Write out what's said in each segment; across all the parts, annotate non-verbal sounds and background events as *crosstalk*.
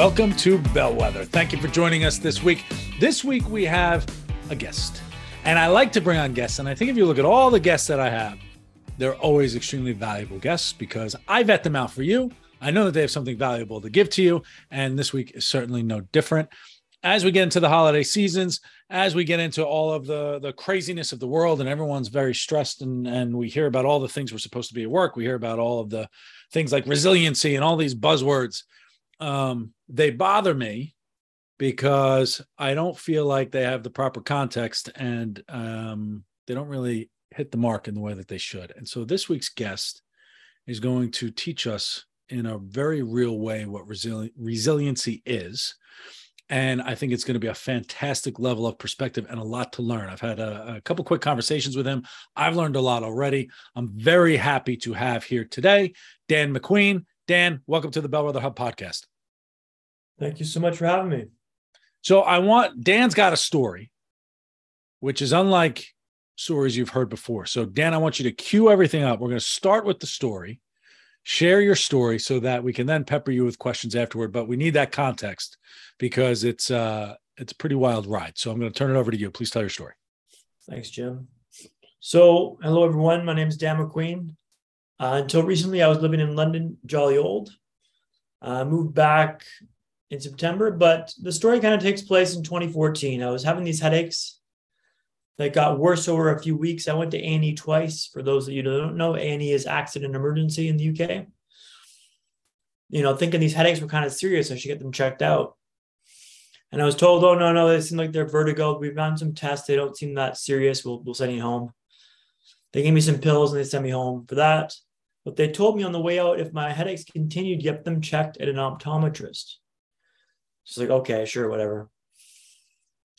Welcome to Bellwether. Thank you for joining us this week. This week we have a guest, and I like to bring on guests. And I think if you look at all the guests that I have, they're always extremely valuable guests because I vet them out for you. I know that they have something valuable to give to you, and this week is certainly no different. As we get into the holiday seasons, as we get into all of the the craziness of the world, and everyone's very stressed, and and we hear about all the things we're supposed to be at work. We hear about all of the things like resiliency and all these buzzwords um, they bother me because I don't feel like they have the proper context and um, they don't really hit the mark in the way that they should. And so this week's guest is going to teach us in a very real way what resili- resiliency is. And I think it's going to be a fantastic level of perspective and a lot to learn. I've had a, a couple quick conversations with him. I've learned a lot already. I'm very happy to have here today Dan MacQueen. Dan, welcome to the Bellwether Hub podcast. Thank you so much for having me. So I want Dan's got a story, which is unlike stories you've heard before. So Dan, I want you to cue everything up. We're going to start with the story, share your story so that we can then pepper you with questions afterward. But we need that context because it's uh it's a pretty wild ride. So I'm going to turn it over to you. Please tell your story. Thanks, Jim. So hello everyone. My name is Dan MacQueen. Uh, until recently, I was living in London, jolly old. I uh, moved back in September, but the story kind of takes place in 2014. I was having these headaches that got worse over a few weeks. I went to A&E twice. For those of you who don't know, A&E is accident emergency in the UK. You know, thinking these headaches were kind of serious, I should get them checked out. And I was told, oh, no, no, they seem like they're vertigo. We've done some tests. They don't seem that serious. We'll, we'll send you home. They gave me some pills and they sent me home for that. But they told me on the way out, if my headaches continued, get them checked at an optometrist. She's like, okay, sure, whatever.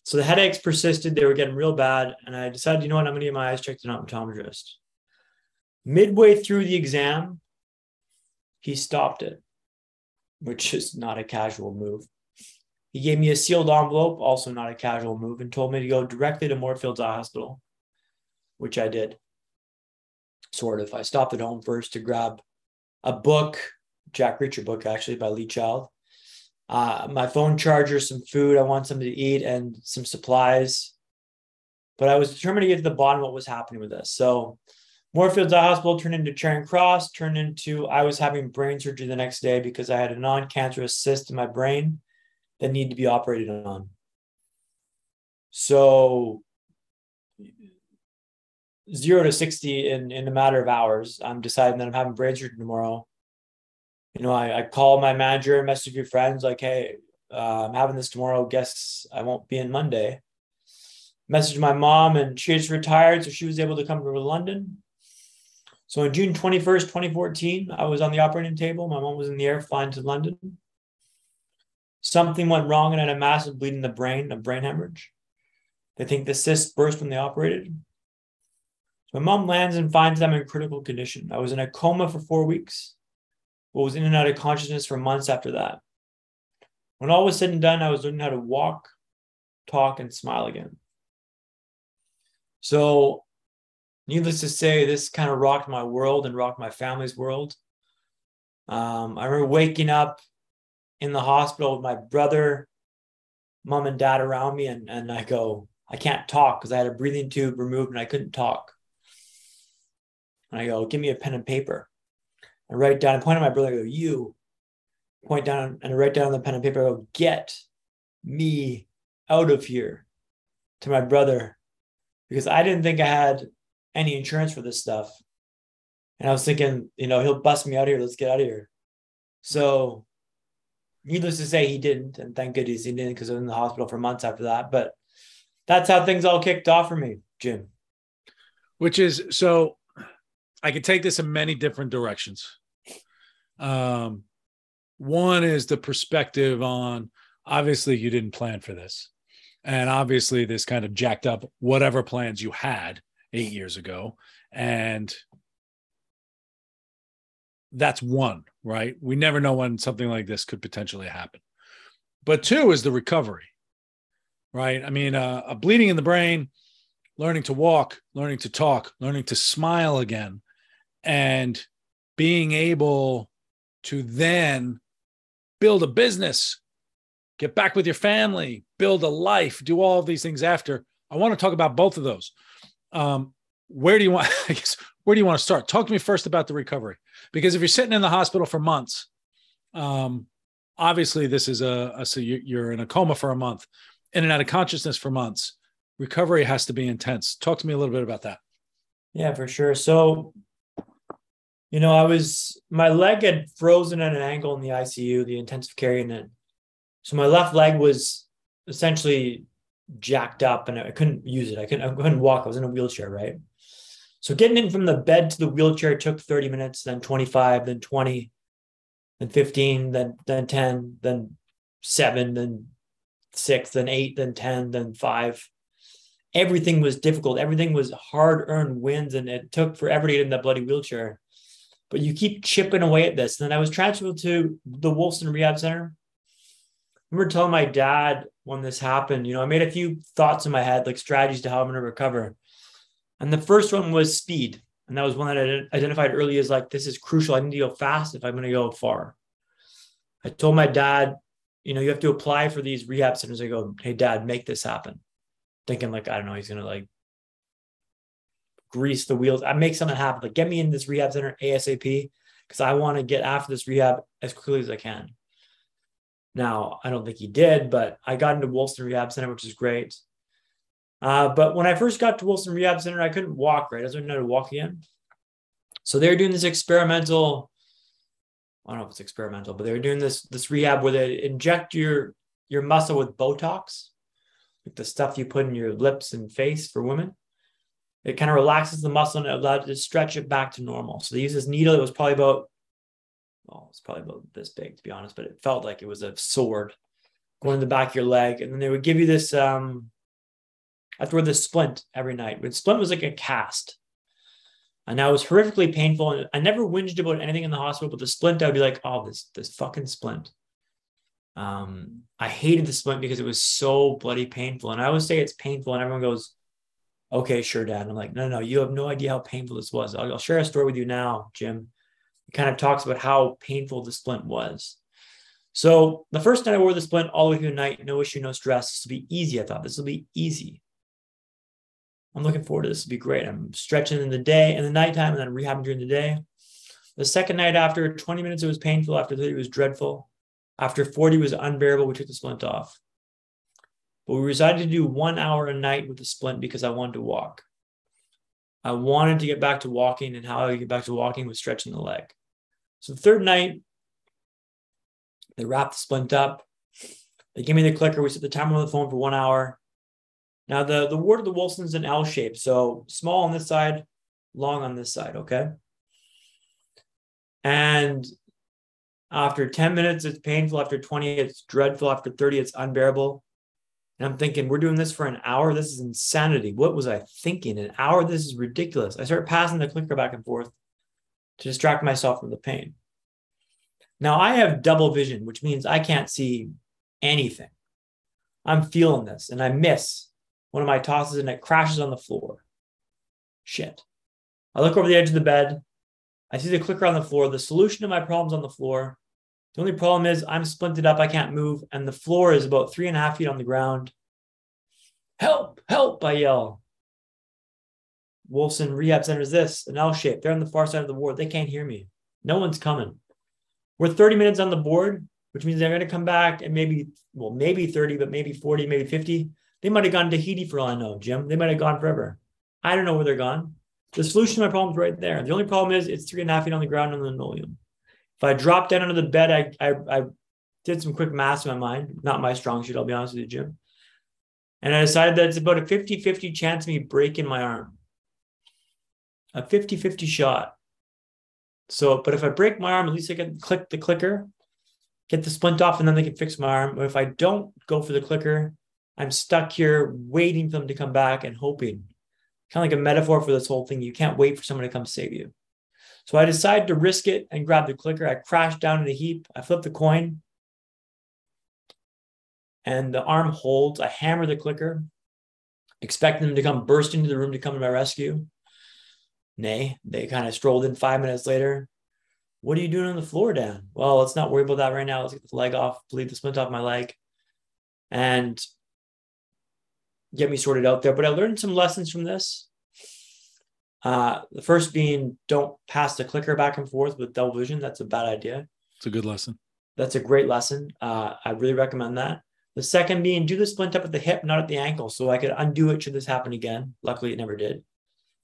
So the headaches persisted. They were getting real bad. And I decided, you know what? I'm going to get my eyes checked an optometrist. Midway through the exam, he stopped it, which is not a casual move. He gave me a sealed envelope, also not a casual move, and told me to go directly to Moorfields Eye Hospital, which I did. Sort of. I stopped at home first to grab a book, Jack Reacher book, actually, by Lee Child uh, my phone charger, some food. I want something to eat and some supplies. But I was determined to get to the bottom of what was happening with this. So Moorfields Eye Hospital turned into Charing Cross, turned into I was having brain surgery the next day because I had a non-cancerous cyst in my brain that needed to be operated on. So zero to 60 in, in a matter of hours. I'm deciding that I'm having brain surgery tomorrow you know, I, I call my manager, and message a few friends, like, hey, uh, I'm having this tomorrow. Guess I won't be in Monday. Message my mom, and she just retired, so she was able to come over to London. So on June 21st, 2014, I was on the operating table. My mom was in the air flying to London. Something went wrong and I had a massive bleed in the brain, a brain hemorrhage. They think the cyst burst when they operated. So my mom lands and finds them in critical condition. I was in a coma for four weeks was in and out of consciousness for months after that. When all was said and done, I was learning how to walk, talk, and smile again. So, needless to say, this kind of rocked my world and rocked my family's world. Um, I remember waking up in the hospital with my brother, mom, and dad around me, and, and I go, I can't talk because I had a breathing tube removed and I couldn't talk. And I go, give me a pen and paper. I write down, I point at my brother, I go, you point down and I write down on the pen and paper, I go, get me out of here to my brother because I didn't think I had any insurance for this stuff. And I was thinking, you know, he'll bust me out here. Let's get out of here. So, needless to say, he didn't. And thank goodness he didn't because I was in the hospital for months after that. But that's how things all kicked off for me, Jim. Which is so I could take this in many different directions. Um, One is the perspective on obviously you didn't plan for this. And obviously this kind of jacked up whatever plans you had eight years ago. And that's one, right? We never know when something like this could potentially happen. But two is the recovery, right? I mean, uh, a bleeding in the brain, learning to walk, learning to talk, learning to smile again, and being able to then build a business, get back with your family, build a life, do all of these things after. I want to talk about both of those. Um, where do you want? *laughs* I guess where do you want to start? Talk to me first about the recovery, because if you're sitting in the hospital for months, um, obviously this is a, a so you're in a coma for a month, in and out of consciousness for months. Recovery has to be intense. Talk to me a little bit about that. Yeah, for sure. So, you know, I was my leg had frozen at an angle in the ICU, the intensive care unit. So my left leg was essentially jacked up, and I couldn't use it. I couldn't. I couldn't walk. I was in a wheelchair, right? So getting in from the bed to the wheelchair took 30 minutes, then 25, then 20, then 15, then then 10, then seven, then six, then eight, then 10, then five. Everything was difficult. Everything was hard earned wins, and it took forever to get in that bloody wheelchair. But you keep chipping away at this. And then I was transferred to the Wolfson Rehab Center. I remember telling my dad when this happened, you know, I made a few thoughts in my head, like strategies to how I'm going to recover. And the first one was speed. And that was one that I identified early as like, this is crucial. I need to go fast if I'm going to go far. I told my dad, you know, you have to apply for these rehab centers. I go, hey, dad, make this happen. Thinking like, I don't know, he's going to like grease the wheels. I make something happen. Like, get me in this rehab center ASAP because I want to get after this rehab as quickly as I can. Now, I don't think he did, but I got into Wolfson Rehab Center, which is great. Uh, but when I first got to Wolfson Rehab Center, I couldn't walk right. I was know to walk again. So they were doing this experimental. I don't know if it's experimental, but they were doing this this rehab where they inject your your muscle with Botox, like the stuff you put in your lips and face for women. It kind of relaxes the muscle and it allowed to stretch it back to normal. So they use this needle It was probably about, well, it's probably about this big to be honest, but it felt like it was a sword going in the back of your leg. And then they would give you this um, I wear this splint every night. When splint was like a cast. And that was horrifically painful. And I never whinged about anything in the hospital, but the splint, I would be like, oh, this this fucking splint. Um, I hated the splint because it was so bloody painful. And I always say it's painful, and everyone goes, okay, sure, dad. And I'm like, no, no, you have no idea how painful this was. I'll, I'll share a story with you now, Jim. It kind of talks about how painful the splint was. So the first night I wore the splint all the way through the night, no issue, no stress. This will be easy. I thought this will be easy. I'm looking forward to this. It'll be great. I'm stretching in the day and the nighttime and then rehabbing during the day. The second night after 20 minutes, it was painful. After 30, it was dreadful. After 40, it was unbearable. We took the splint off. But we decided to do one hour a night with the splint because I wanted to walk. I wanted to get back to walking, and how I get back to walking was stretching the leg. So the third night, they wrapped the splint up. They gave me the clicker. We set the timer on the phone for one hour. Now the, the word of the Wolfson's an L shape. So small on this side, long on this side, okay? And after 10 minutes, it's painful. After 20, it's dreadful. After 30, it's unbearable. And I'm thinking, we're doing this for an hour. This is insanity. What was I thinking? An hour? This is ridiculous. I start passing the clicker back and forth to distract myself from the pain. Now I have double vision, which means I can't see anything. I'm feeling this and I miss one of my tosses and it crashes on the floor. Shit. I look over the edge of the bed. I see the clicker on the floor. The solution to my problem's on the floor. The only problem is I'm splinted up. I can't move. And the floor is about three and a half feet on the ground. Help, help, I yell. Wolfson Rehab Center is this, an L shape. They're on the far side of the ward. They can't hear me. No one's coming. We're 30 minutes on the board, which means they're going to come back and maybe, well, maybe 30, but maybe 40, maybe 50. They might have gone to Tahiti for all I know, Jim. They might have gone forever. I don't know where they're gone. The solution to my problem is right there. The only problem is it's three and a half feet on the ground on the linoleum. If I drop down under the bed, I, I, I did some quick math in my mind. Not my strong suit, I'll be honest with you, Jim. And I decided that it's about a 50 50 chance of me breaking my arm. A 50 50 shot. So, but if I break my arm, at least I can click the clicker get the splint off, and then they can fix my arm. But if I don't go for the clicker, I'm stuck here waiting for them to come back and hoping. Kind of like a metaphor for this whole thing. You can't wait for someone to come save you. So I decided to risk it and grab the clicker. I crashed down in a heap. I flip the coin and the arm holds. I hammer the clicker, expecting them to come burst into the room to come to my rescue. Nay, they kind of strolled in five minutes later. What are you doing on the floor, Dan? Well, let's not worry about that right now. Let's get the leg off, bleed the splint off my leg, and get me sorted out there. But I learned some lessons from this. Uh, the first being don't pass the clicker back and forth with double vision. That's a bad idea. It's a good lesson. That's a great lesson. Uh, I really recommend that. The second being do the splint up at the hip, not at the ankle, so I could undo it should this happen again. Luckily, it never did.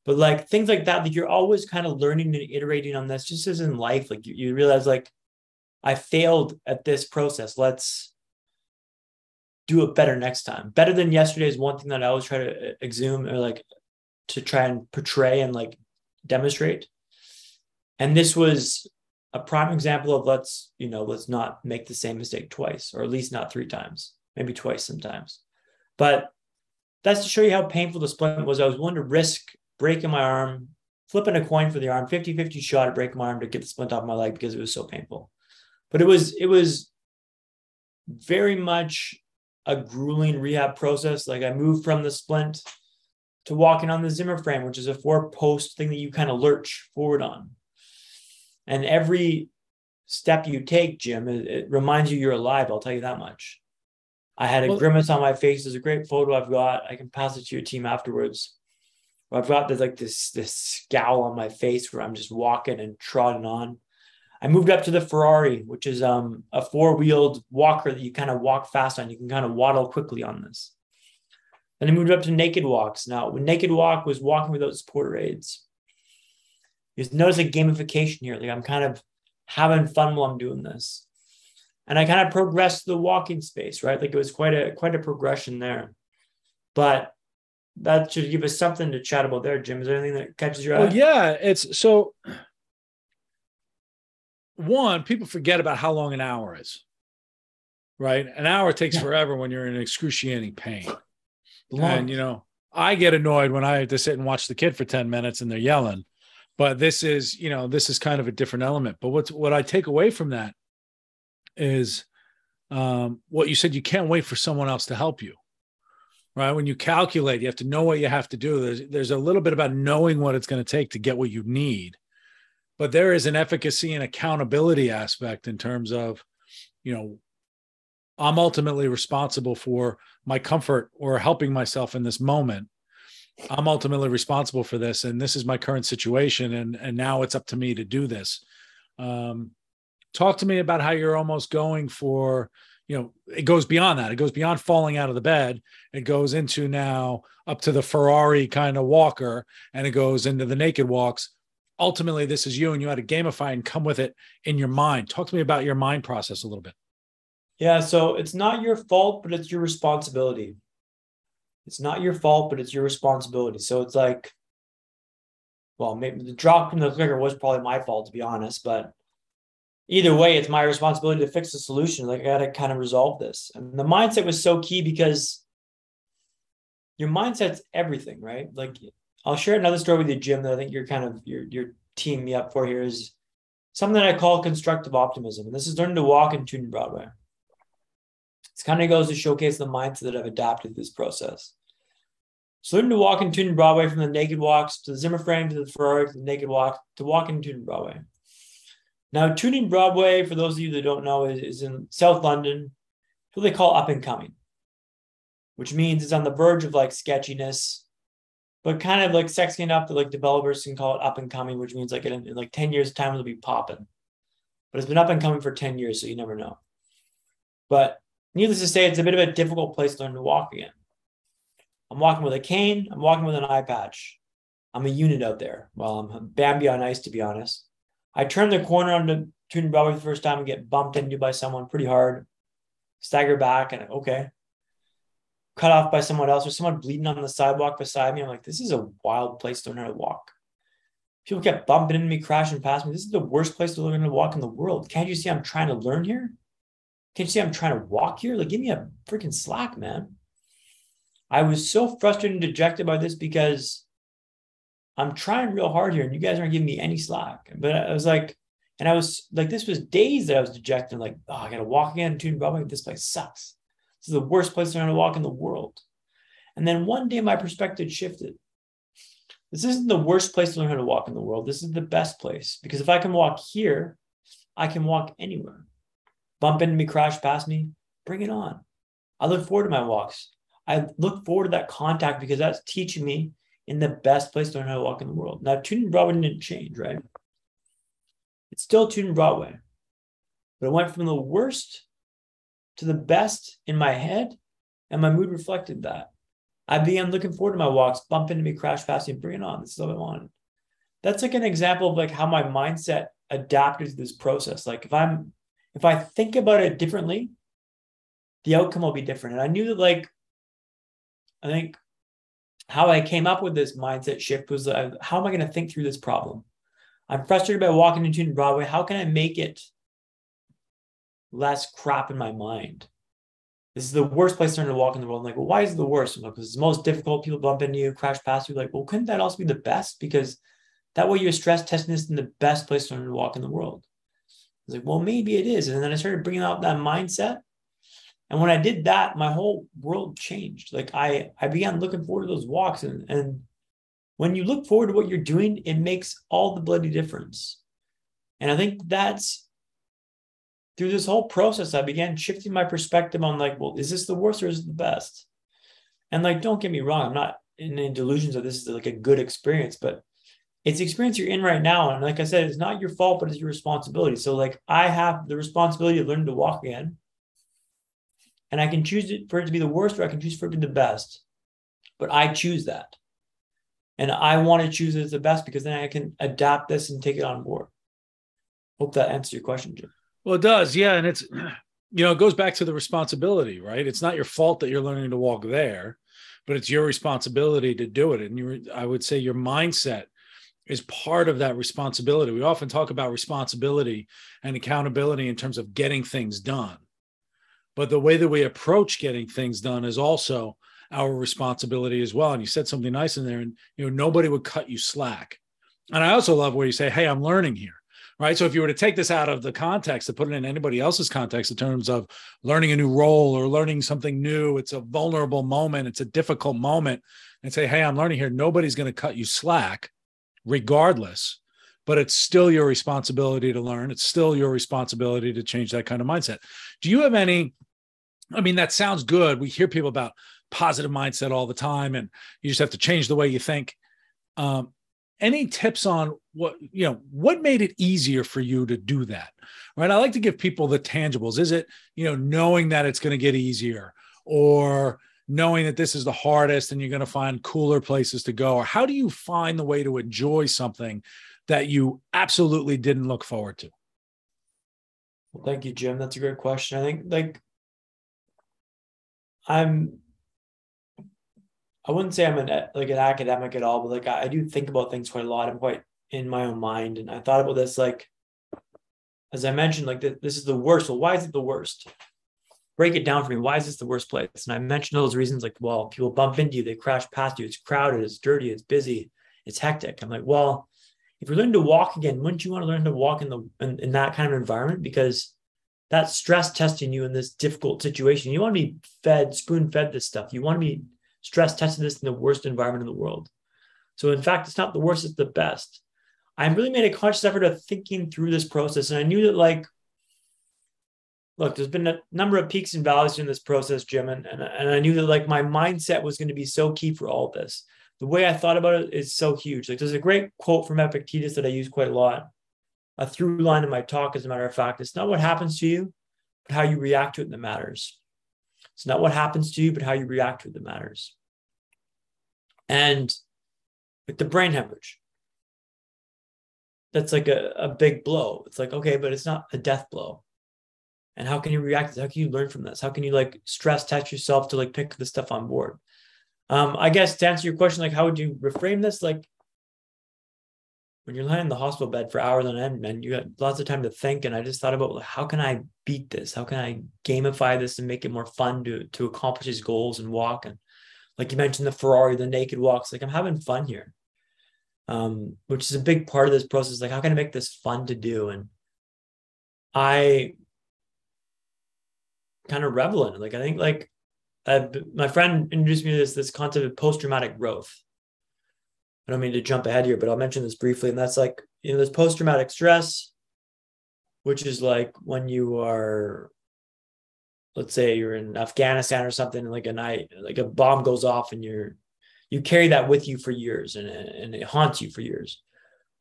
But like things like that, like you're always kind of learning and iterating on this, just as in life. Like you, you realize, like I failed at this process. Let's do it better next time. Better than yesterday is one thing that I always try to uh, exhume or like to try and portray and like demonstrate. And this was a prime example of let's, you know, let's not make the same mistake twice, or at least not three times maybe twice sometimes. But that's to show you how painful the splint was. I was willing to risk breaking my arm, flipping a coin for the arm, 50 50 shot at breaking my arm to get the splint off my leg because it was so painful. But it was, it was very much a grueling rehab process. Like I moved from the splint to walking on the Zimmer frame, which is a four post thing that you kind of lurch forward on. And every step you take, Jim, it, it reminds you you're alive. I'll tell you that much. I had a well, grimace on my face. There's a great photo I've got. I can pass it to your team afterwards. I've got this like this this scowl on my face where I'm just walking and trotting on. I moved up to the Ferrari, which is um, a four-wheeled walker that you kind of walk fast on. You can kind of waddle quickly on this. Then I moved up to naked walks. Now, when naked walk was walking without support aids, you notice a gamification here. Like I'm kind of having fun while I'm doing this and I kind of progressed to the walking space, right? Like it was quite a quite a progression there. But that should give us something to chat about there, Jim. Is there anything that catches your eye? Well, yeah, it's so one, people forget about how long an hour is. Right? An hour takes yeah. forever when you're in excruciating pain. And you know, I get annoyed when I have to sit and watch the kid for 10 minutes and they're yelling. But this is, you know, this is kind of a different element. But what's what I take away from that is um, what you said you can't wait for someone else to help you right when you calculate you have to know what you have to do there's there's a little bit about knowing what it's going to take to get what you need but there is an efficacy and accountability aspect in terms of you know i'm ultimately responsible for my comfort or helping myself in this moment. I'm ultimately responsible for this and this is my current situation and and now it's up to me to do this. Um, talk to me about how you're almost going for you know it goes beyond that. It goes beyond falling out of the bed. It goes into now up to the ferrari kind of walker and it goes into the naked walks. Ultimately this is you and you had to gamify and come with it in your mind. Talk to me about your mind process a little bit yeah so it's not your fault but it's your responsibility it's not your fault but it's your responsibility so it's like well maybe the drop from the clicker was probably my fault to be honest but either way, it's my responsibility to fix the solution. Like I got to kind of resolve this. And the mindset was so key because your mindset's everything, right? Like I'll share another story with you, Jim, that I think you're kind of you're you're teaming me up for here is something I call constructive optimism. And this is learning to walk and Tooting Broadway. This kind of goes to showcase the mindset that I've adapted to this process. So learning to walk and Tooting Broadway from the naked walks to the Zimmer frame to the Ferrari to the naked walk to walk and Tooting Broadway. Now, Tooting Broadway, for those of you that don't know, is, is in South London. What they call up and coming, which means it's on the verge of like sketchiness, but kind of like sexy enough that like developers can call it up and coming, which means like in, in like 10 years' time it'll be popping. But it's been up and coming for 10 years, so you never know. But needless to say, it's a bit of a difficult place to learn to walk again. I'm walking with a cane, I'm walking with an eye patch. I'm a unit out there. Well, I'm Bambi on ice, to be honest. I turn the corner onto Tooting Broadway for the first time and get bumped into by someone pretty hard, stagger back, and okay, cut off by someone else or someone bleeding on the sidewalk beside me. I'm like, this is a wild place to learn how to walk. People kept bumping into me, crashing past me. This is the worst place to learn to walk in the world. Can't you see I'm trying to learn here? Can't you see I'm trying to walk here? Like, give me a freaking slack, man. I was so frustrated and dejected by this because I'm trying real hard here and you guys aren't giving me any slack. But I was like, and I was like, this was days that I was dejected, like, oh, I gotta walk again to Broadway. This place sucks. This is the worst place to learn how to walk in the world. And then one day my perspective shifted. This isn't the worst place to learn how to walk in the world. This is the best place because if I can walk here, I can walk anywhere. Bump into me, crash past me, bring it on. I look forward to my walks. I look forward to that contact because that's teaching me in the best place to learn how to walk in the world. Now, Tooting Broadway didn't change, right? It's still Tooting Broadway, but it went from the worst to the best in my head, and my mood reflected that. I began looking forward to my walks, bump into me, crash past me, bring it on. This is what I wanted. That's like an example of like how my mindset adapted to this process. Like if I'm if I think about it differently, the outcome will be different. And I knew that like I think how I came up with this mindset shift was uh, how am I going to think through this problem? I'm frustrated by walking into Broadway. How can I make it less crap in my mind? This is the worst place to learn to walk in the world. I'm like, well, why is it the worst? Because it's the most difficult. People bump into you, crash past you. Like, well, couldn't that also be the best? Because that way you're stress testing this in the best place to learn to walk in the world. Was like, well, maybe it is. And then I started bringing out that mindset. And when I did that, my whole world changed. Like I, I began looking forward to those walks. And, and when you look forward to what you're doing, it makes all the bloody difference. And I think that's through this whole process, I began shifting my perspective on like, well, is this the worst or is it the best? And like, don't get me wrong, I'm not in any delusions that this is like a good experience, but it's the experience you're in right now. And like I said, it's not your fault, but it's your responsibility. So like I have the responsibility to learn to walk again. And I can choose it for it to be the worst, or I can choose for it to be the best. But I choose that. And I want to choose it as the best because then I can adapt this and take it on board. Hope that answers your question, Jim. Well, it does. Yeah. And it's, *clears throat* you know, it goes back to the responsibility, right? It's not your fault that you're learning to walk there, but it's your responsibility to do it. And you, I would say your mindset is part of that responsibility. We often talk about responsibility and accountability in terms of getting things done. But the way that we approach getting things done is also our responsibility as well. And you said something nice in there, and you know, nobody would cut you slack. And I also love where you say, Hey, I'm learning here right? So if you were to take this out of the context and put it in anybody else's context in terms of learning a new role or learning something new, it's a vulnerable moment, it's a difficult moment, and say, hey, I'm learning here. Nobody's going to cut you slack, regardless. But it's still your responsibility to learn. It's still your responsibility to change that kind of mindset. Do you have any? I mean, that sounds good. We hear people about positive mindset all the time, and you just have to change the way you think. Um, any tips on what you know what made it easier for you to do that right i like to give people the tangibles is it you know knowing that it's going to get easier or knowing that this is the hardest and you're going to find cooler places to go or how do you find the way to enjoy something that you absolutely didn't look forward to well, thank you jim that's a great question i think like i'm I wouldn't say I'm an like an academic at all, but like I, I do think about things quite a lot. I'm quite in my own mind, and I thought about this like, as I mentioned, like this is the worst. Well, why is it the worst? Break it down for me. Why is this the worst place? And I mentioned those reasons, like, well, people bump into you, they crash past you, it's crowded, it's dirty, it's busy, it's hectic. I'm like, well, if you're learning to walk again, wouldn't you want to learn to walk in the in, in that kind of environment? Because that's stress testing you in this difficult situation. You want to be fed, spoon fed this stuff. You want to be stress tested this in the worst environment in the world. So in fact, it's not the worst, it's the best. I really made a conscious effort of thinking through this process. And I knew that like, look, there's been a number of peaks and valleys in this process, Jim. And, and, and I knew that like my mindset was going to be so key for all this. The way I thought about it is so huge. Like there's a great quote from Epictetus that I use quite a lot. A through line in my talk, as a matter of fact, it's not what happens to you, but how you react to it that matters. It's not what happens to you, but how you react to it that matters. And with the brain hemorrhage, that's like a, a big blow. It's like, okay, but it's not a death blow. And how can you react? How can you learn from this? How can you like stress test yourself to like pick the stuff on board? Um, I guess to answer your question, like how would you reframe this? Like when you're lying in the hospital bed for hours on end, man, you got lots of time to think. And I just thought about how can I beat this? How can I gamify this and make it more fun to to accomplish these goals and walk? And like you mentioned, the Ferrari, the naked walks, like I'm having fun here. Um, which is a big part of this process. Like, how can I make this fun to do? And I kind of revel in. Like, I think like my friend introduced me to this this concept of post traumatic growth I don't mean to jump ahead here, but I'll mention this briefly. And that's like, you know, there's post traumatic stress, which is like when you are, let's say you're in Afghanistan or something, and like a night, like a bomb goes off and you're, you carry that with you for years and, and it haunts you for years.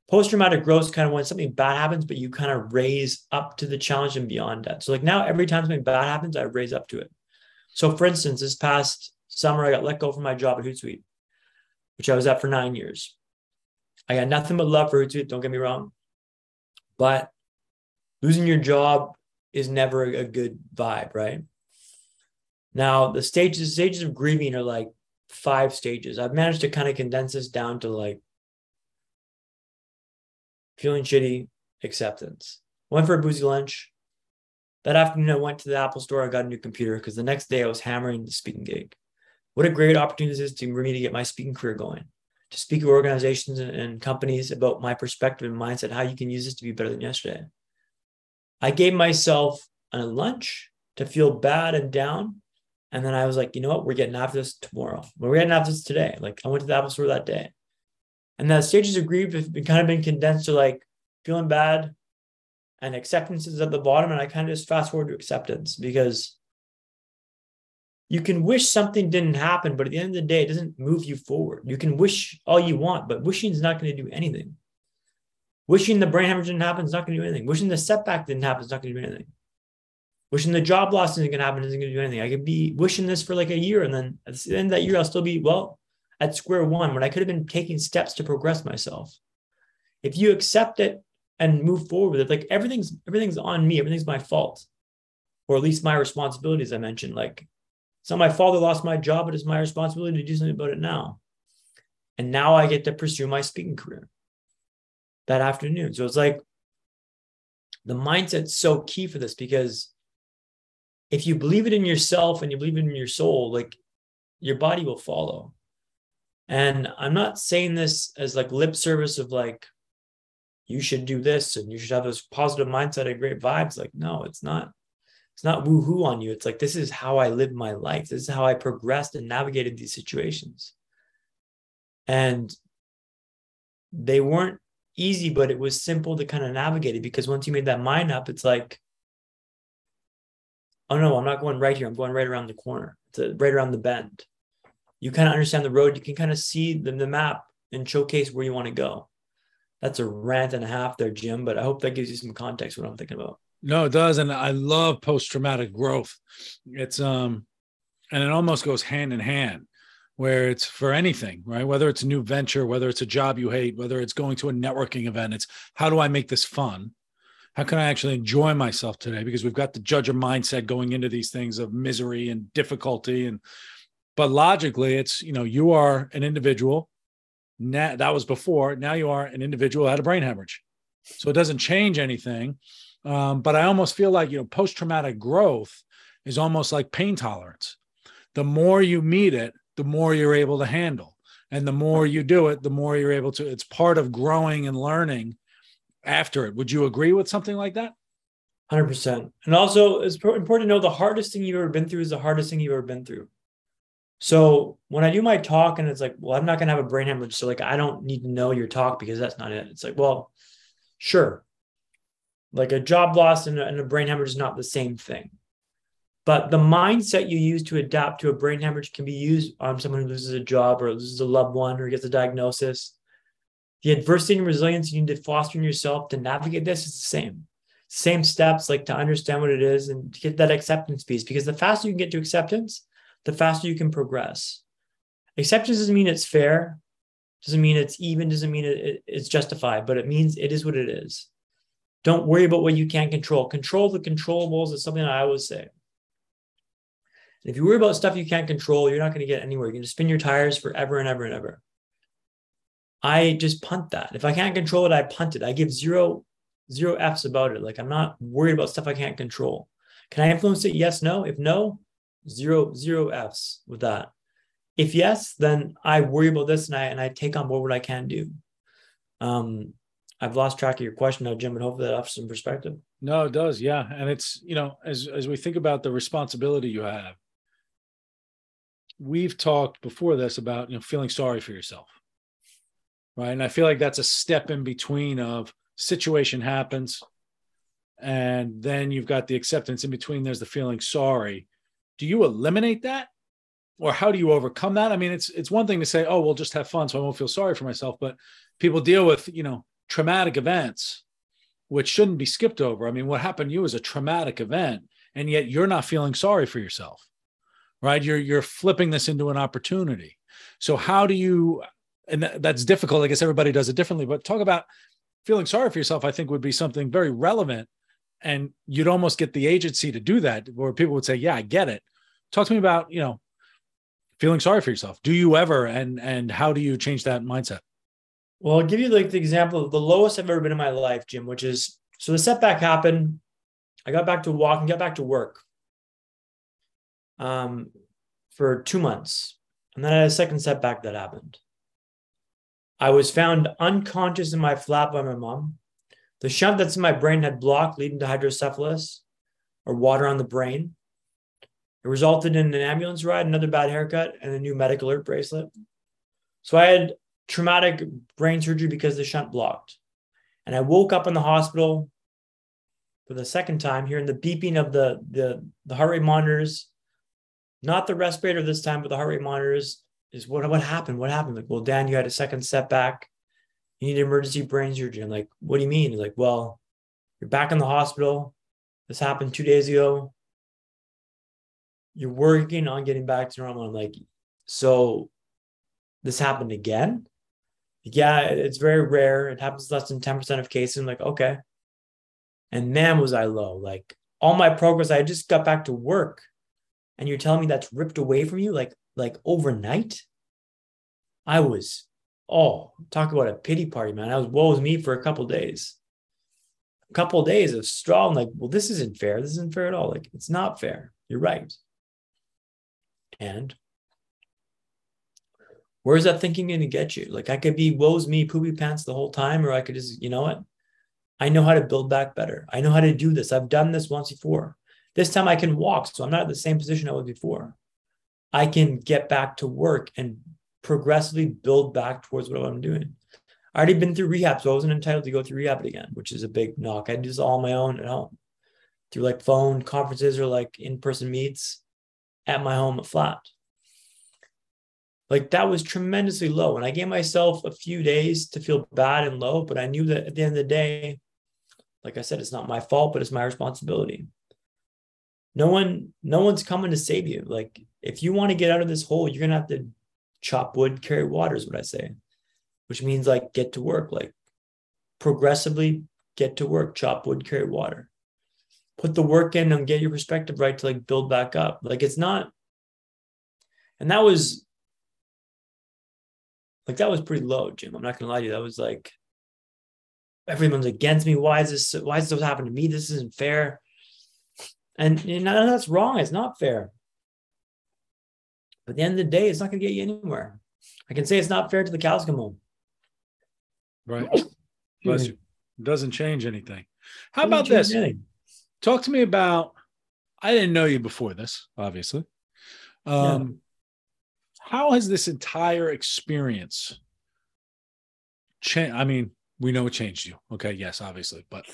Post traumatic growth is kind of when something bad happens, but you kind of raise up to the challenge and beyond that. So, like now, every time something bad happens, I raise up to it. So, for instance, this past summer, I got let go from my job at Hootsuite which I was at for nine years. I got nothing but love for Hootsuite, don't get me wrong. But losing your job is never a good vibe, right? Now, the stages, the stages of grieving are like five stages. I've managed to kind of condense this down to like feeling shitty, acceptance. Went for a boozy lunch. That afternoon, I went to the Apple store. I got a new computer because the next day I was hammering the speaking gig what a great opportunity this is for me to get my speaking career going, to speak to organizations and, and companies about my perspective and mindset, how you can use this to be better than yesterday. I gave myself a lunch to feel bad and down. And then I was like, you know what? We're getting after this tomorrow. We're getting after this today. Like I went to the Apple store that day. And the stages of grief have kind of been condensed to like feeling bad and acceptance is at the bottom. And I kind of just fast forward to acceptance because you can wish something didn't happen, but at the end of the day, it doesn't move you forward. You can wish all you want, but wishing is not going to do anything. Wishing the brain hemorrhage didn't happen is not going to do anything. Wishing the setback didn't happen is not going to do anything. Wishing the job loss isn't going to happen isn't going to do anything. I could be wishing this for like a year, and then at the end of that year, I'll still be well at square one when I could have been taking steps to progress myself. If you accept it and move forward with it, like everything's everything's on me, everything's my fault, or at least my responsibility, as I mentioned. Like not my I lost my job, but it's my responsibility to do something about it now. And now I get to pursue my speaking career that afternoon. So it's like the mindset's so key for this because if you believe it in yourself and you believe it in your soul, like your body will follow. And I'm not saying this as like lip service of like, you should do this and you should have this positive mindset and great vibes. Like, no, it's not it's not woohoo on you. It's like, this is how I live my life. This is how I progressed and navigated these situations. And they weren't easy, but it was simple to kind of navigate it because once you made that mind up, it's like, oh no, I'm not going right here. I'm going right around the corner, to right around the bend. You kind of understand the road. You can kind of see the, the map and showcase where you want to go. That's a rant and a half there, Jim, but I hope that gives you some context what I'm thinking about. No, it does, and I love post traumatic growth. It's um, and it almost goes hand in hand, where it's for anything, right? Whether it's a new venture, whether it's a job you hate, whether it's going to a networking event, it's how do I make this fun? How can I actually enjoy myself today? Because we've got the judger mindset going into these things of misery and difficulty, and but logically, it's you know you are an individual. Now, that was before. Now you are an individual had a brain hemorrhage, so it doesn't change anything um, but I almost feel like, you know, post traumatic growth is almost like pain tolerance. The more you meet it, the more you're able to handle. And the more you do it, the more you're able to, it's part of growing and learning after it. Would you agree with something like that? 100%. And also, it's important to know the hardest thing you've ever been through is the hardest thing you've ever been through. So when I do my talk and it's like, well, I'm not going to have a brain hemorrhage. So, like, I don't need to know your talk because that's not it. It's like, well, sure, like a job loss and a, and a brain hemorrhage is not the same thing. But the mindset you use to adapt to a brain hemorrhage can be used on someone who loses a job or loses a loved one or gets a diagnosis. The adversity and resilience you need to foster in yourself to navigate this is the same. Same steps, like to understand what it is and to get that acceptance piece. Because the faster you can get to acceptance, the faster you can progress. Acceptance doesn't mean it's fair, doesn't mean it's even, doesn't mean it, it's justified, but it means it is what it is. Don't worry about what you can't control. Control the controllables is something I always say. If you worry about stuff you can't control, you're not going to get anywhere. You're going to spin your tires forever and ever and ever. I just punt that. If I can't control it, I punt it. I give zero zero F's about it. Like I'm not worried about stuff I can't control. Can I influence it? Yes, no. If no, zero zero F's with that. If yes, then I worry about this and I and I take on board what I can do. Um, I've lost track of your question now, Jim, and hopefully that offers some perspective. No, it does. Yeah. And it's, you know, as as we think about the responsibility you have, we've talked before this about, you know, feeling sorry for yourself. Right. And I feel like that's a step in between of situation happens. And then you've got the acceptance in between. There's the feeling sorry. Do you eliminate that? Or how do you overcome that? I mean, it's it's one thing to say, oh, we'll just have fun so I won't feel sorry for myself. But people deal with, you know, traumatic events which shouldn't be skipped over. I mean, what happened to you is a traumatic event, and yet you're not feeling sorry for yourself, right? You're you're flipping this into an opportunity. So how do you? And that's difficult. I guess everybody does it differently. But talk about feeling sorry for yourself. I think would be something very relevant, and you'd almost get the agency to do that, where people would say, "Yeah, I get it." Talk to me about you know feeling sorry for yourself. Do you ever, and and how do you change that mindset? Well, I'll give you like the example of the lowest I've ever been in my life, Jim, which is so the setback happened. I got back to walk and got back to work um, for two months. And then I had a second setback that happened. I was found unconscious in my flat by my mom. The shunt that's in my brain had blocked, leading to hydrocephalus or water on the brain. It resulted in an ambulance ride, another bad haircut, and a new medic alert bracelet. So I had traumatic brain surgery because the shunt blocked. And I woke up in the hospital for the second time, hearing the beeping of the, the, the heart rate monitors, not the respirator this time, but the heart rate monitors. Is what, what happened? What happened? Like, well, Dan, you had a second setback. You need emergency brain surgery. I'm like, what do you mean? He's like, well, you're back in the hospital. This happened two days ago. You're working on getting back to normal. I'm like, so this happened again? yeah, it's very rare. It happens less than 10% of cases. I'm like, okay. And man, was I low. Like all my progress, I just got back to work. And you're telling me that's ripped away from you like like overnight? I was, oh, talk about a pity party, man. I was woe with me for a couple days. A couple days of days of strong, like, well, this isn't fair. This isn't fair at all. Like, it's not fair. You're right. And where's that thinking going to get you? Like I could be woes me poopy pants the whole time, or I could just, you know what? I know how to build back better. I know how to do this. I've done this once before. This time I can walk, so I'm not at the same position I was before. I can get back to work and progressively build back towards what I'm doing. I already been through rehab, so I wasn't entitled to go through rehab again, which is a big knock. I do this all on my own at home through like phone conferences or like in-person meets at my home at flat. Like that was tremendously low. And I gave myself a few days to feel bad and low, but I knew that at the end of the day, like I said, it's not my fault, but it's my responsibility. No one, no one's coming to save you. Like if you want to get out of this hole, you're gonna have to chop wood, carry water, is what I say. Which means like get to work, like progressively get to work, chop wood, carry water. Put the work in and get your perspective right to like build back up. Like it's not, and that was like that was pretty low, Jim. I'm not gonna lie to you. That was like everyone's against me. Why is this? Why is this happening to me? This isn't fair. And know, that's wrong. It's not fair. But at the end of the day, it's not gonna get you anywhere. I can say it's not fair to the cows come home. Right. *laughs* Bless you. It doesn't change anything. How about this? Anything. Talk to me about. I didn't know you before this, obviously. Um, how has this entire experience changed? I mean, we know it changed you. Okay. Yes, obviously. But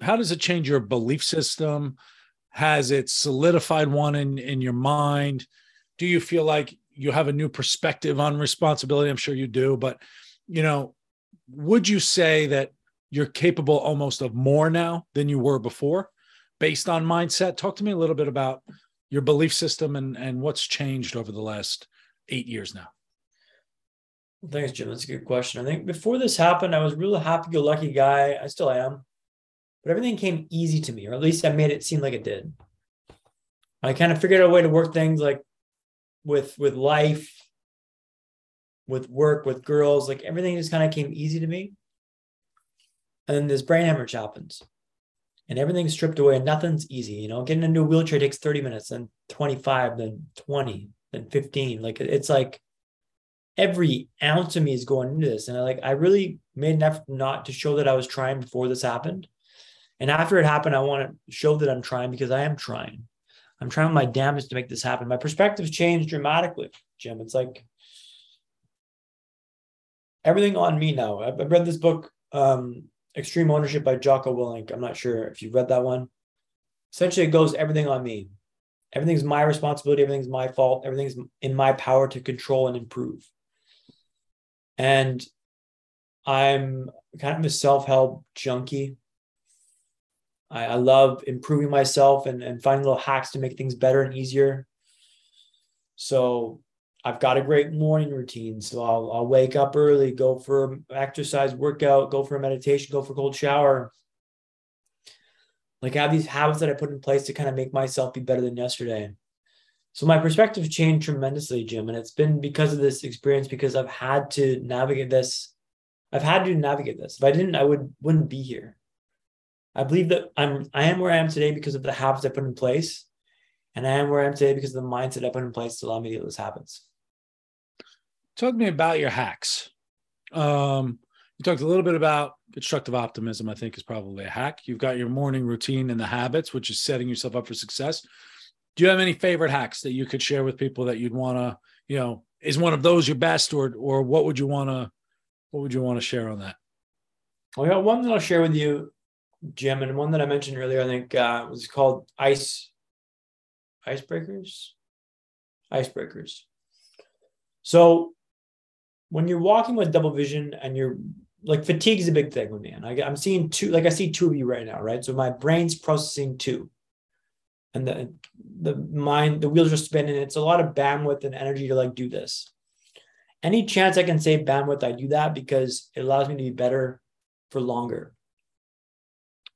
how does it change your belief system? Has it solidified one in, in your mind? Do you feel like you have a new perspective on responsibility? I'm sure you do. But, you know, would you say that you're capable almost of more now than you were before based on mindset? Talk to me a little bit about your belief system and, and what's changed over the last eight years now? Thanks, Jim. That's a good question. I think before this happened, I was a real happy-go-lucky guy. I still am, but everything came easy to me, or at least I made it seem like it did. I kind of figured out a way to work things like with with life, with work, with girls, like everything just kind of came easy to me. And then this brain hemorrhage happens and everything's stripped away and nothing's easy. You know, getting into a wheelchair takes 30 minutes, then 25, then 20, then 15. Like it's like every ounce of me is going into this. And I like I really made an effort not to show that I was trying before this happened. And after it happened, I want to show that I'm trying because I am trying. I'm trying my damnedest to make this happen. My perspectives changed dramatically, Jim. It's like everything on me now. I've, I've read this book, um, Extreme Ownership by Jocko Willink. I'm not sure if you've read that one. Essentially, it goes everything on me. Everything's my responsibility. Everything's my fault. Everything's in my power to control and improve. And I'm kind of a self help junkie. I, I love improving myself and, and finding little hacks to make things better and easier. So I've got a great morning routine. So I'll, I'll wake up early, go for exercise, workout, go for a meditation, go for a cold shower. Like I have these habits that I put in place to kind of make myself be better than yesterday. So my perspective changed tremendously, Jim. And it's been because of this experience, because I've had to navigate this. I've had to navigate this. If I didn't, I would wouldn't be here. I believe that I'm I am where I am today because of the habits I put in place. And I am where I am today because of the mindset I put in place to allow me to get those habits. Talk to me about your hacks. Um, you talked a little bit about constructive optimism, I think is probably a hack. You've got your morning routine and the habits, which is setting yourself up for success. Do you have any favorite hacks that you could share with people that you'd want to, you know, is one of those your best or or what would you want to what would you want to share on that? Well, I got one that I'll share with you, Jim, and one that I mentioned earlier, I think uh, was called ice icebreakers. Icebreakers. So when you're walking with double vision and you're like fatigue is a big thing with me. And I, I'm seeing two, like I see two of you right now, right? So my brain's processing two. And the the mind, the wheels are spinning. It's a lot of bandwidth and energy to like do this. Any chance I can save bandwidth, I do that because it allows me to be better for longer.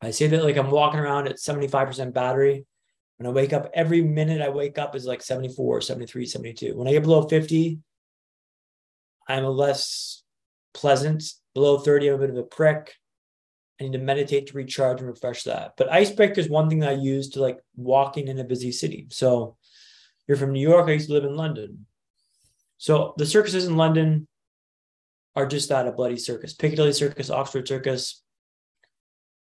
I say that like I'm walking around at 75% battery. When I wake up, every minute I wake up is like 74, 73, 72. When I get below 50, I'm a less pleasant. Below 30, I'm a bit of a prick. I need to meditate to recharge and refresh that. But icebreaker is one thing that I use to like walking in a busy city. So you're from New York. I used to live in London. So the circuses in London are just that a bloody circus. Piccadilly Circus, Oxford Circus,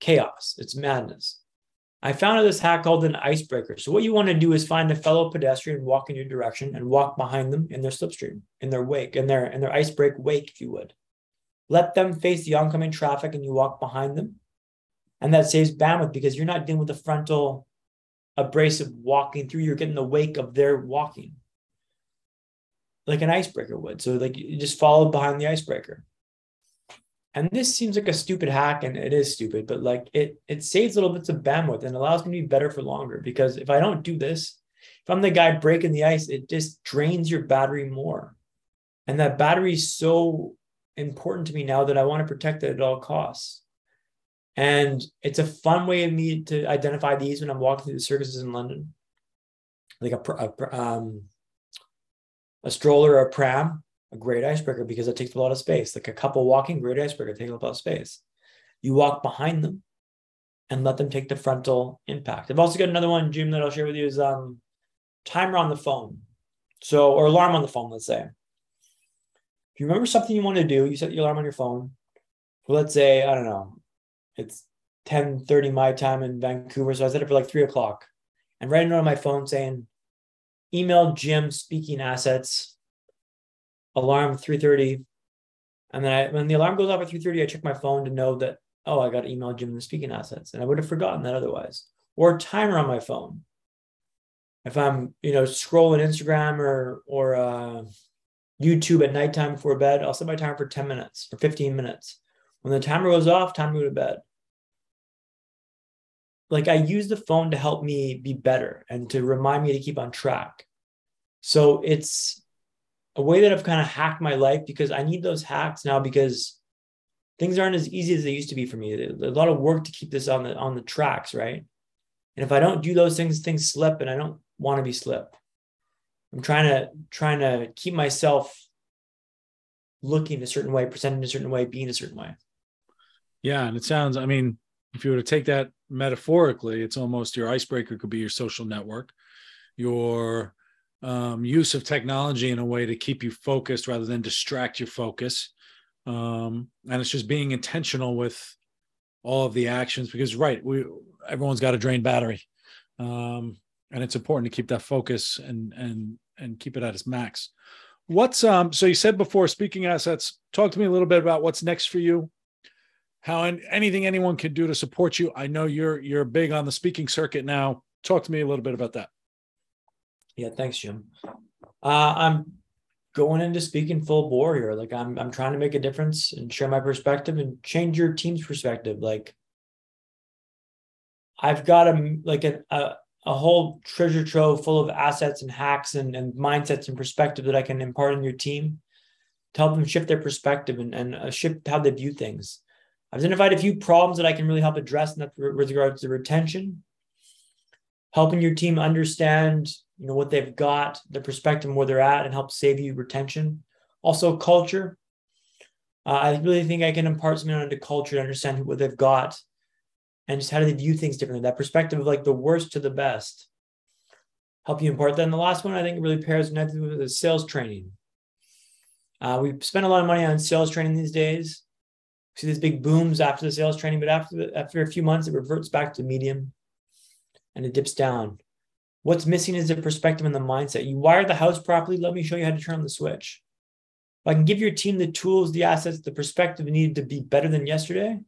chaos. It's madness. I found this hack called an icebreaker. So what you want to do is find a fellow pedestrian, walk in your direction, and walk behind them in their slipstream, in their wake, in their in their icebreak wake, if you would. Let them face the oncoming traffic, and you walk behind them, and that saves bandwidth because you're not dealing with the frontal abrasive walking through. You're getting the wake of their walking, like an icebreaker would. So like you just follow behind the icebreaker and this seems like a stupid hack and it is stupid but like it it saves little bits of bandwidth and allows me to be better for longer because if i don't do this if i'm the guy breaking the ice it just drains your battery more. And that battery is so important to me now that i want to protect it at all costs. And it's a fun way of me to identify these when i'm walking through the circuses in london. Like a, a um a stroller or a pram a great icebreaker because it takes a lot of space. Like a couple walking, great icebreaker, takes a lot of space. You walk behind them and let them take the frontal impact. I've also got another one, Jim, that I'll share with you is um, timer on the phone. So, or alarm on the phone, let's say. If you remember something you want to do, you set your alarm on your phone. For let's say, I don't know, it's 10 30 my time in Vancouver. So I set it for like three o'clock and write a note on my phone saying, email Jim speaking assets alarm 3.30 and then I, when the alarm goes off at 3.30 i check my phone to know that oh i got to email jim the speaking assets. And i would have forgotten that otherwise. Or timer on my phone. If i'm you know scrolling instagram or or uh, youtube at nighttime before bed i'll set my timer for 10 minutes or 15 minutes. When the timer goes off time to go to bed. Like i use the phone to help me be better and to remind me to keep on track. So it's a way that I've kind of hacked my life because I need those hacks now because things aren't as easy as they used to be for me. A lot of work to keep this on the on the tracks, right? And if I don't do those things, things slip, and I don't want to be slip. I'm trying to trying to keep myself looking a certain way, presenting a certain way, being a certain way. Yeah. And it sounds, I mean, if you were to take that metaphorically, it's almost your icebreaker could be your social network, your um, use of technology in a way to keep you focused rather than distract your focus. Um, and it's just being intentional with all of the actions because right, we everyone's got a drained battery. Um, and it's important to keep that focus and and and keep it at its max. What's um so you said before speaking assets, talk to me a little bit about what's next for you how and anything anyone can do to support you. I know you're you're big on the speaking circuit now. Talk to me a little bit about that. Yeah, thanks, Jim. Uh, I'm going into speaking full bore here. Like I'm I'm trying to make a difference and share my perspective and change your team's perspective. Like I've got a like a, a a whole treasure trove full of assets and hacks and, and mindsets and perspective that I can impart on your team to help them shift their perspective and, and uh, shift how they view things. I've identified a few problems that I can really help address, and that's with regards to retention, helping your team understand, you know, what they've got, the perspective where they're at, and help save you retention. Also, culture. Uh, I really think I can impart something onto culture to understand what they've got, and just how do they view things differently. That perspective of like the worst to the best. Help you impart that. And the last one I think really pairs with the sales training. Uh, we spend a lot of money on sales training these days see these big booms after the sales training, but after the, after a few months, it reverts back to medium and it dips down. What's missing is the perspective and the mindset. You wired the house properly. Let me show you how to turn on the switch. If I can give your team the tools, the assets, the perspective needed to be better than yesterday,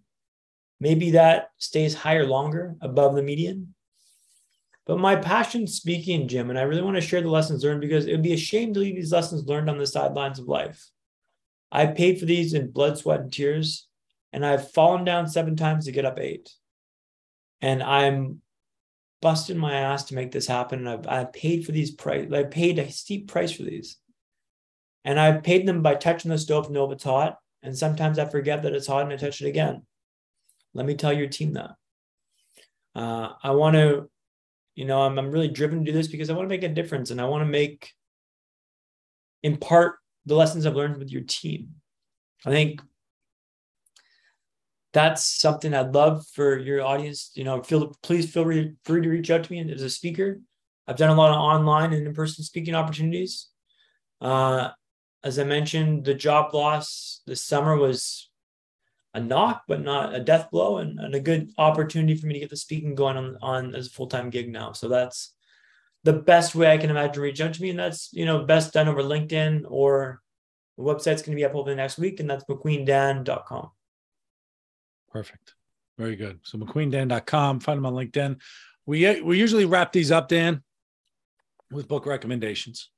maybe that stays higher longer above the median. But my passion speaking, Jim, and I really want to share the lessons learned because it would be a shame to leave these lessons learned on the sidelines of life. I paid for these in blood, sweat, and tears and I've fallen down seven times to get up eight. And I'm busting my ass to make this happen. And I've, I've paid for these price. I paid a steep price for these. And I paid them by touching the stove to know if it's hot. And sometimes I forget that it's hot and I touch it again. Let me tell your team that. Uh, I want to, you know, I'm, I'm really driven to do this because I want to make a difference and I want to make, impart the lessons I've learned with your team. I think that's something I'd love for your audience. You know, feel please feel free, free to reach out to me as a speaker. I've done a lot of online and in-person speaking opportunities. Uh, as I mentioned, the job loss this summer was a knock, but not a death blow, and, and a good opportunity for me to get the speaking going on, on as a full-time gig now. So that's the best way I can imagine reach out to me. And that's, you know, best done over LinkedIn or the website's going to be up over the next week, and that's macqueendan.com. Perfect. Very good. So macqueendan.com, find them on LinkedIn. We we usually wrap these up, Dan, with book recommendations.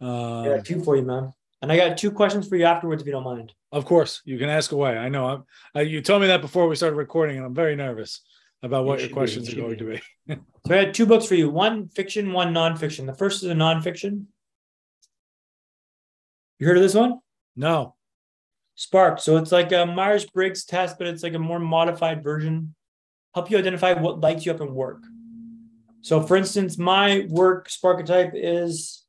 Um, yeah, two for you, man. And I got two questions for you afterwards, if you don't mind. Of course, you can ask away. I know. I'm, uh, you told me that before we started recording, and I'm very nervous about what you your questions be, are going be. to be. *laughs* so I had two books for you: one fiction, one nonfiction. The first is a nonfiction. You heard of this one? No. Spark. So it's like a Myers Briggs test, but it's like a more modified version. Help you identify what lights you up in work. So, for instance, my work Sparketype is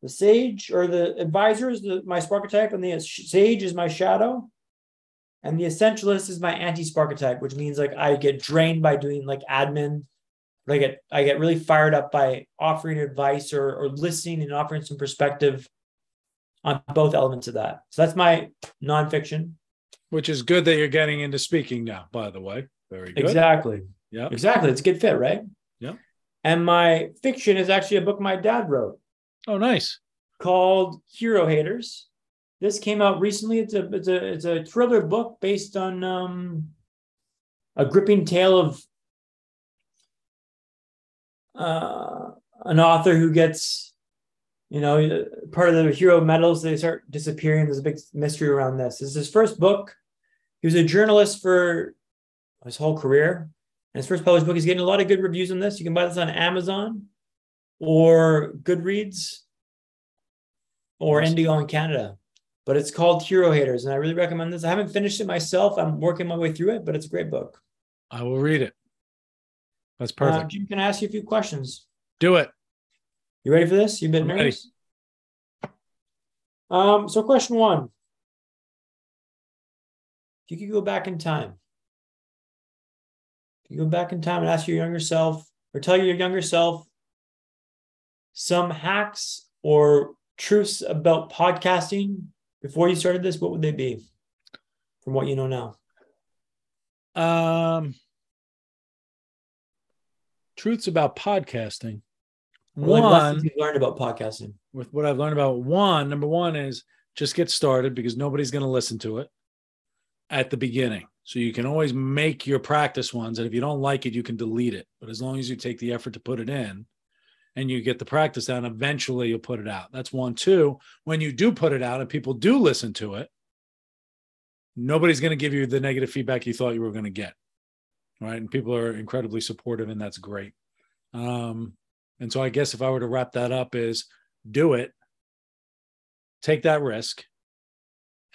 the sage or the advisor is the, my Sparketype, and the sage is my shadow. And the essentialist is my anti-Sparketype, which means like I get drained by doing like admin. I get I get really fired up by offering advice or, or listening and offering some perspective on both elements of that. So that's my nonfiction. Which is good that you're getting into speaking now, by the way. Very good. Exactly. Yeah. Exactly. It's a good fit, right? Yeah. And my fiction is actually a book my dad wrote. Oh, nice. Called Hero Haters. This came out recently. It's a it's a it's a thriller book based on um, a gripping tale of uh, an author who gets you know, part of the hero medals, they start disappearing. There's a big mystery around this. This is his first book. He was a journalist for his whole career. And his first published book, he's getting a lot of good reviews on this. You can buy this on Amazon or Goodreads or Indigo in Canada. But it's called Hero Haters. And I really recommend this. I haven't finished it myself. I'm working my way through it, but it's a great book. I will read it. That's perfect. Uh, Jim, can I ask you a few questions? Do it. You ready for this? You've been nervous? Um, so question one. If you could go back in time, if you go back in time and ask your younger self, or tell your younger self some hacks or truths about podcasting before you started this, what would they be from what you know now? Um, truths about podcasting. Like one, lessons you learned about podcasting. with what I've learned about one, number one is just get started because nobody's going to listen to it at the beginning. So you can always make your practice ones. And if you don't like it, you can delete it. But as long as you take the effort to put it in and you get the practice down, eventually you'll put it out. That's one. Two, when you do put it out and people do listen to it, nobody's going to give you the negative feedback you thought you were going to get. Right. And people are incredibly supportive, and that's great. Um, and so I guess if I were to wrap that up, is do it, take that risk,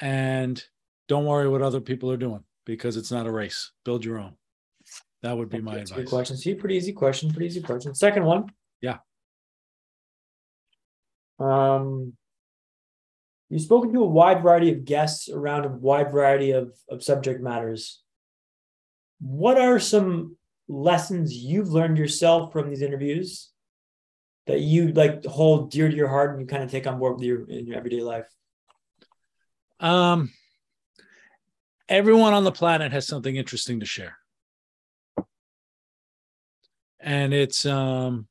and don't worry what other people are doing because it's not a race. Build your own. That would be my That's a good advice. question. See, pretty easy question. Pretty easy question. Second one. Yeah. Um, you've spoken to a wide variety of guests around a wide variety of, of subject matters. What are some lessons you've learned yourself from these interviews that you like hold dear to your heart and you kind of take on board with your in your everyday life? Um, everyone on the planet has something interesting to share. And it's, um,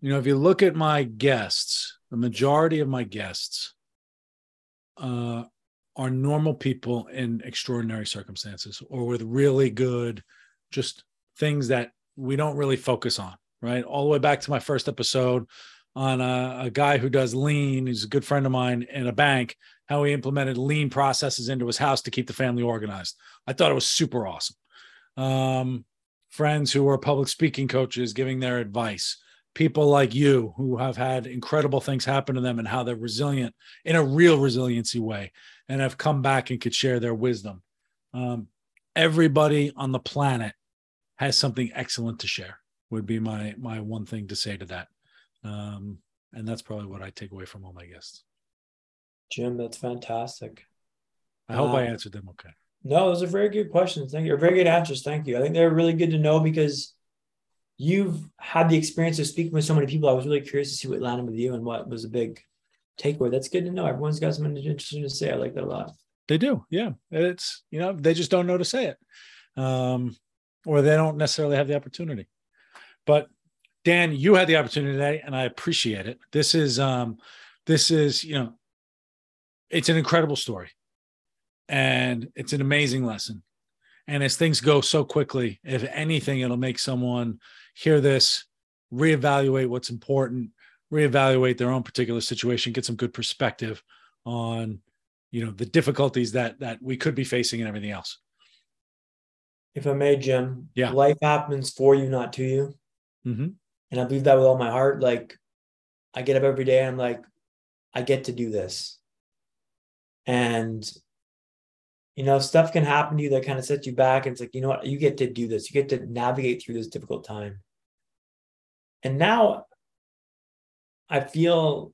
you know, if you look at my guests, the majority of my guests uh, are normal people in extraordinary circumstances or with really good, just things that we don't really focus on, right? All the way back to my first episode on a, a guy who does lean, he's a good friend of mine in a bank how he implemented lean processes into his house to keep the family organized. I thought it was super awesome. Um, friends who are public speaking coaches giving their advice, people like you who have had incredible things happen to them and how they're resilient in a real resiliency way and have come back and could share their wisdom. Um, everybody on the planet has something excellent to share would be my my one thing to say to that um, and that's probably what i take away from all my guests Jim, that's fantastic. i hope i answered them okay No, those are very good questions. Thank you. Very good answers. Thank you. I think they're really good to know because you've had the experience of speaking with so many people. I was really curious to see what landed with you and what was a big takeaway. That's good to know. Everyone's got something interesting to say. I like that a lot. They do, yeah. It's you know they just don't know to say it, um, or they don't necessarily have the opportunity. But Dan, you had the opportunity today, and I appreciate it. This is um, this is you know, it's an incredible story, and it's an amazing lesson. And as things go so quickly, if anything, it'll make someone hear this, reevaluate what's important, reevaluate their own particular situation, get some good perspective on you know the difficulties that that we could be facing and everything else If I may, Jim, Yeah. life happens for you, not to you. Hmm And I believe that with all my heart. Like, I get up every day and I'm like, I get to do this. And, you know, stuff can happen to you that kind of sets you back. And it's like, you know what? You get to do this. You get to navigate through this difficult time. And now I feel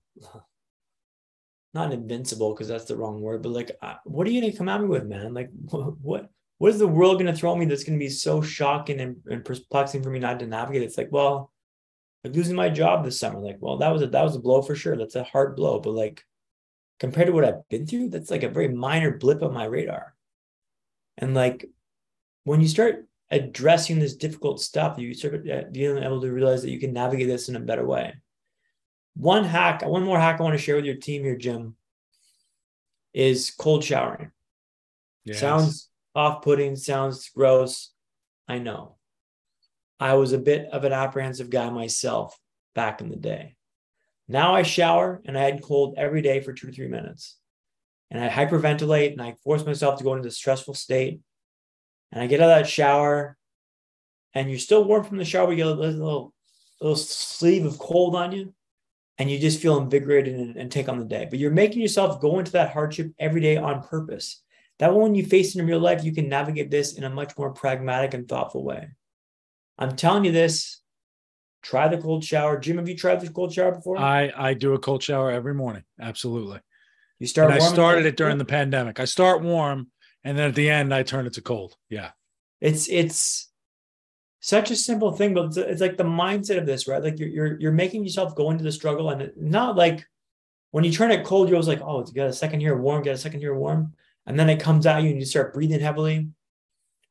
not invincible because that's the wrong word, but like, what are you going to come at me with, man? Like, *laughs* what, what, is the world going to throw me that's going to be so shocking and, and perplexing for me not to navigate? It's like, well, like losing my job this summer. Like, well, that was a that was a blow for sure. That's a hard blow, but like compared to what I've been through, that's like a very minor blip on my radar. And like when you start addressing this difficult stuff, you start uh, being able to realize that you can navigate this in a better way. One hack, one more hack I want to share with your team here, Jim, is cold showering. Yes. Sounds off-putting, sounds gross. I know. I was a bit of an apprehensive guy myself back in the day. Now I shower and I had cold every day for two to three minutes. And I hyperventilate and I force myself to go into a stressful state. And I get out of that shower and you're still warm from the shower, but you get a little, little sleeve of cold on you. And you just feel invigorated and, and take on the day. But you're making yourself go into that hardship every day on purpose. That when you face it in real life, you can navigate this in a much more pragmatic and thoughtful way. I'm telling you this try the cold shower. Jim, have you tried the cold shower before? I I do a cold shower every morning. Absolutely. You start. And I started it during the pandemic. I start warm, and then at the end, I turn it to cold. Yeah. It's it's such a simple thing, but it's, it's like the mindset of this, right? Like you're you're you're making yourself go into the struggle, and not like when you turn it cold, you're always like, oh, it's got a second here warm, get a second here warm, and then it comes at you, and you start breathing heavily.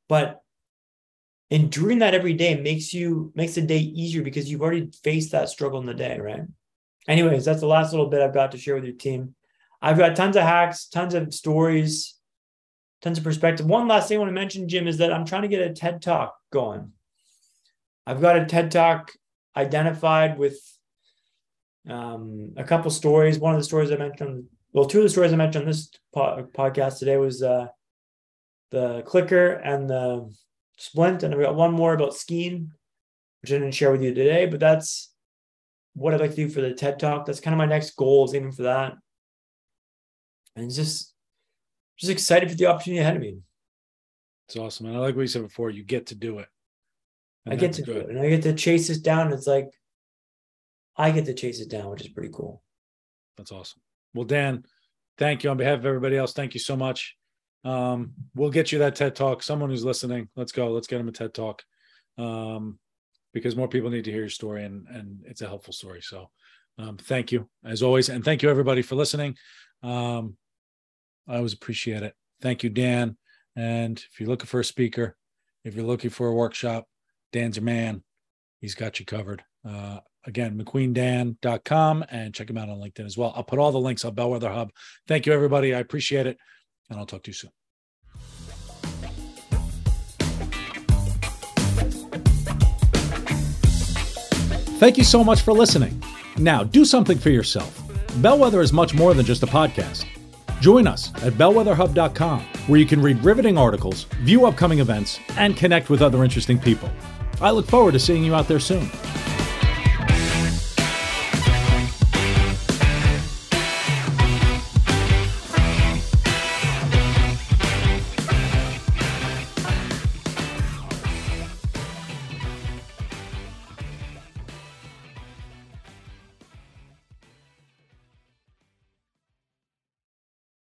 But enduring that every day makes you makes the day easier because you've already faced that struggle in the day, right? Anyways, that's the last little bit I've got to share with your team. I've got tons of hacks, tons of stories, tons of perspective. One last thing I want to mention, Jim, is that I'm trying to get a TED talk going. I've got a TED talk identified with um, a couple stories. One of the stories I mentioned, well, two of the stories I mentioned on this po- podcast today was uh, the clicker and the splint, and I've got one more about skiing, which I didn't share with you today. But that's what I'd like to do for the TED talk. That's kind of my next goal is aiming for that and just just excited for the opportunity ahead of me. It's awesome. And I like what you said before, you get to do it. I get to good. do it. And I get to chase this down. It's like I get to chase it down, which is pretty cool. That's awesome. Well, Dan, thank you on behalf of everybody else. Thank you so much. Um, we'll get you that TED talk. Someone who's listening, let's go. Let's get him a TED talk. Um, because more people need to hear your story and and it's a helpful story. So um, thank you as always. And thank you everybody for listening. Um, I always appreciate it. Thank you, Dan. And if you're looking for a speaker, if you're looking for a workshop, Dan's your man. He's got you covered. Uh, again, macqueendan.com and check him out on LinkedIn as well. I'll put all the links on Bellwether Hub. Thank you, everybody. I appreciate it. And I'll talk to you soon. Thank you so much for listening. Now, do something for yourself. Bellwether is much more than just a podcast. Join us at bellwetherhub.com, where you can read riveting articles, view upcoming events, and connect with other interesting people. I look forward to seeing you out there soon.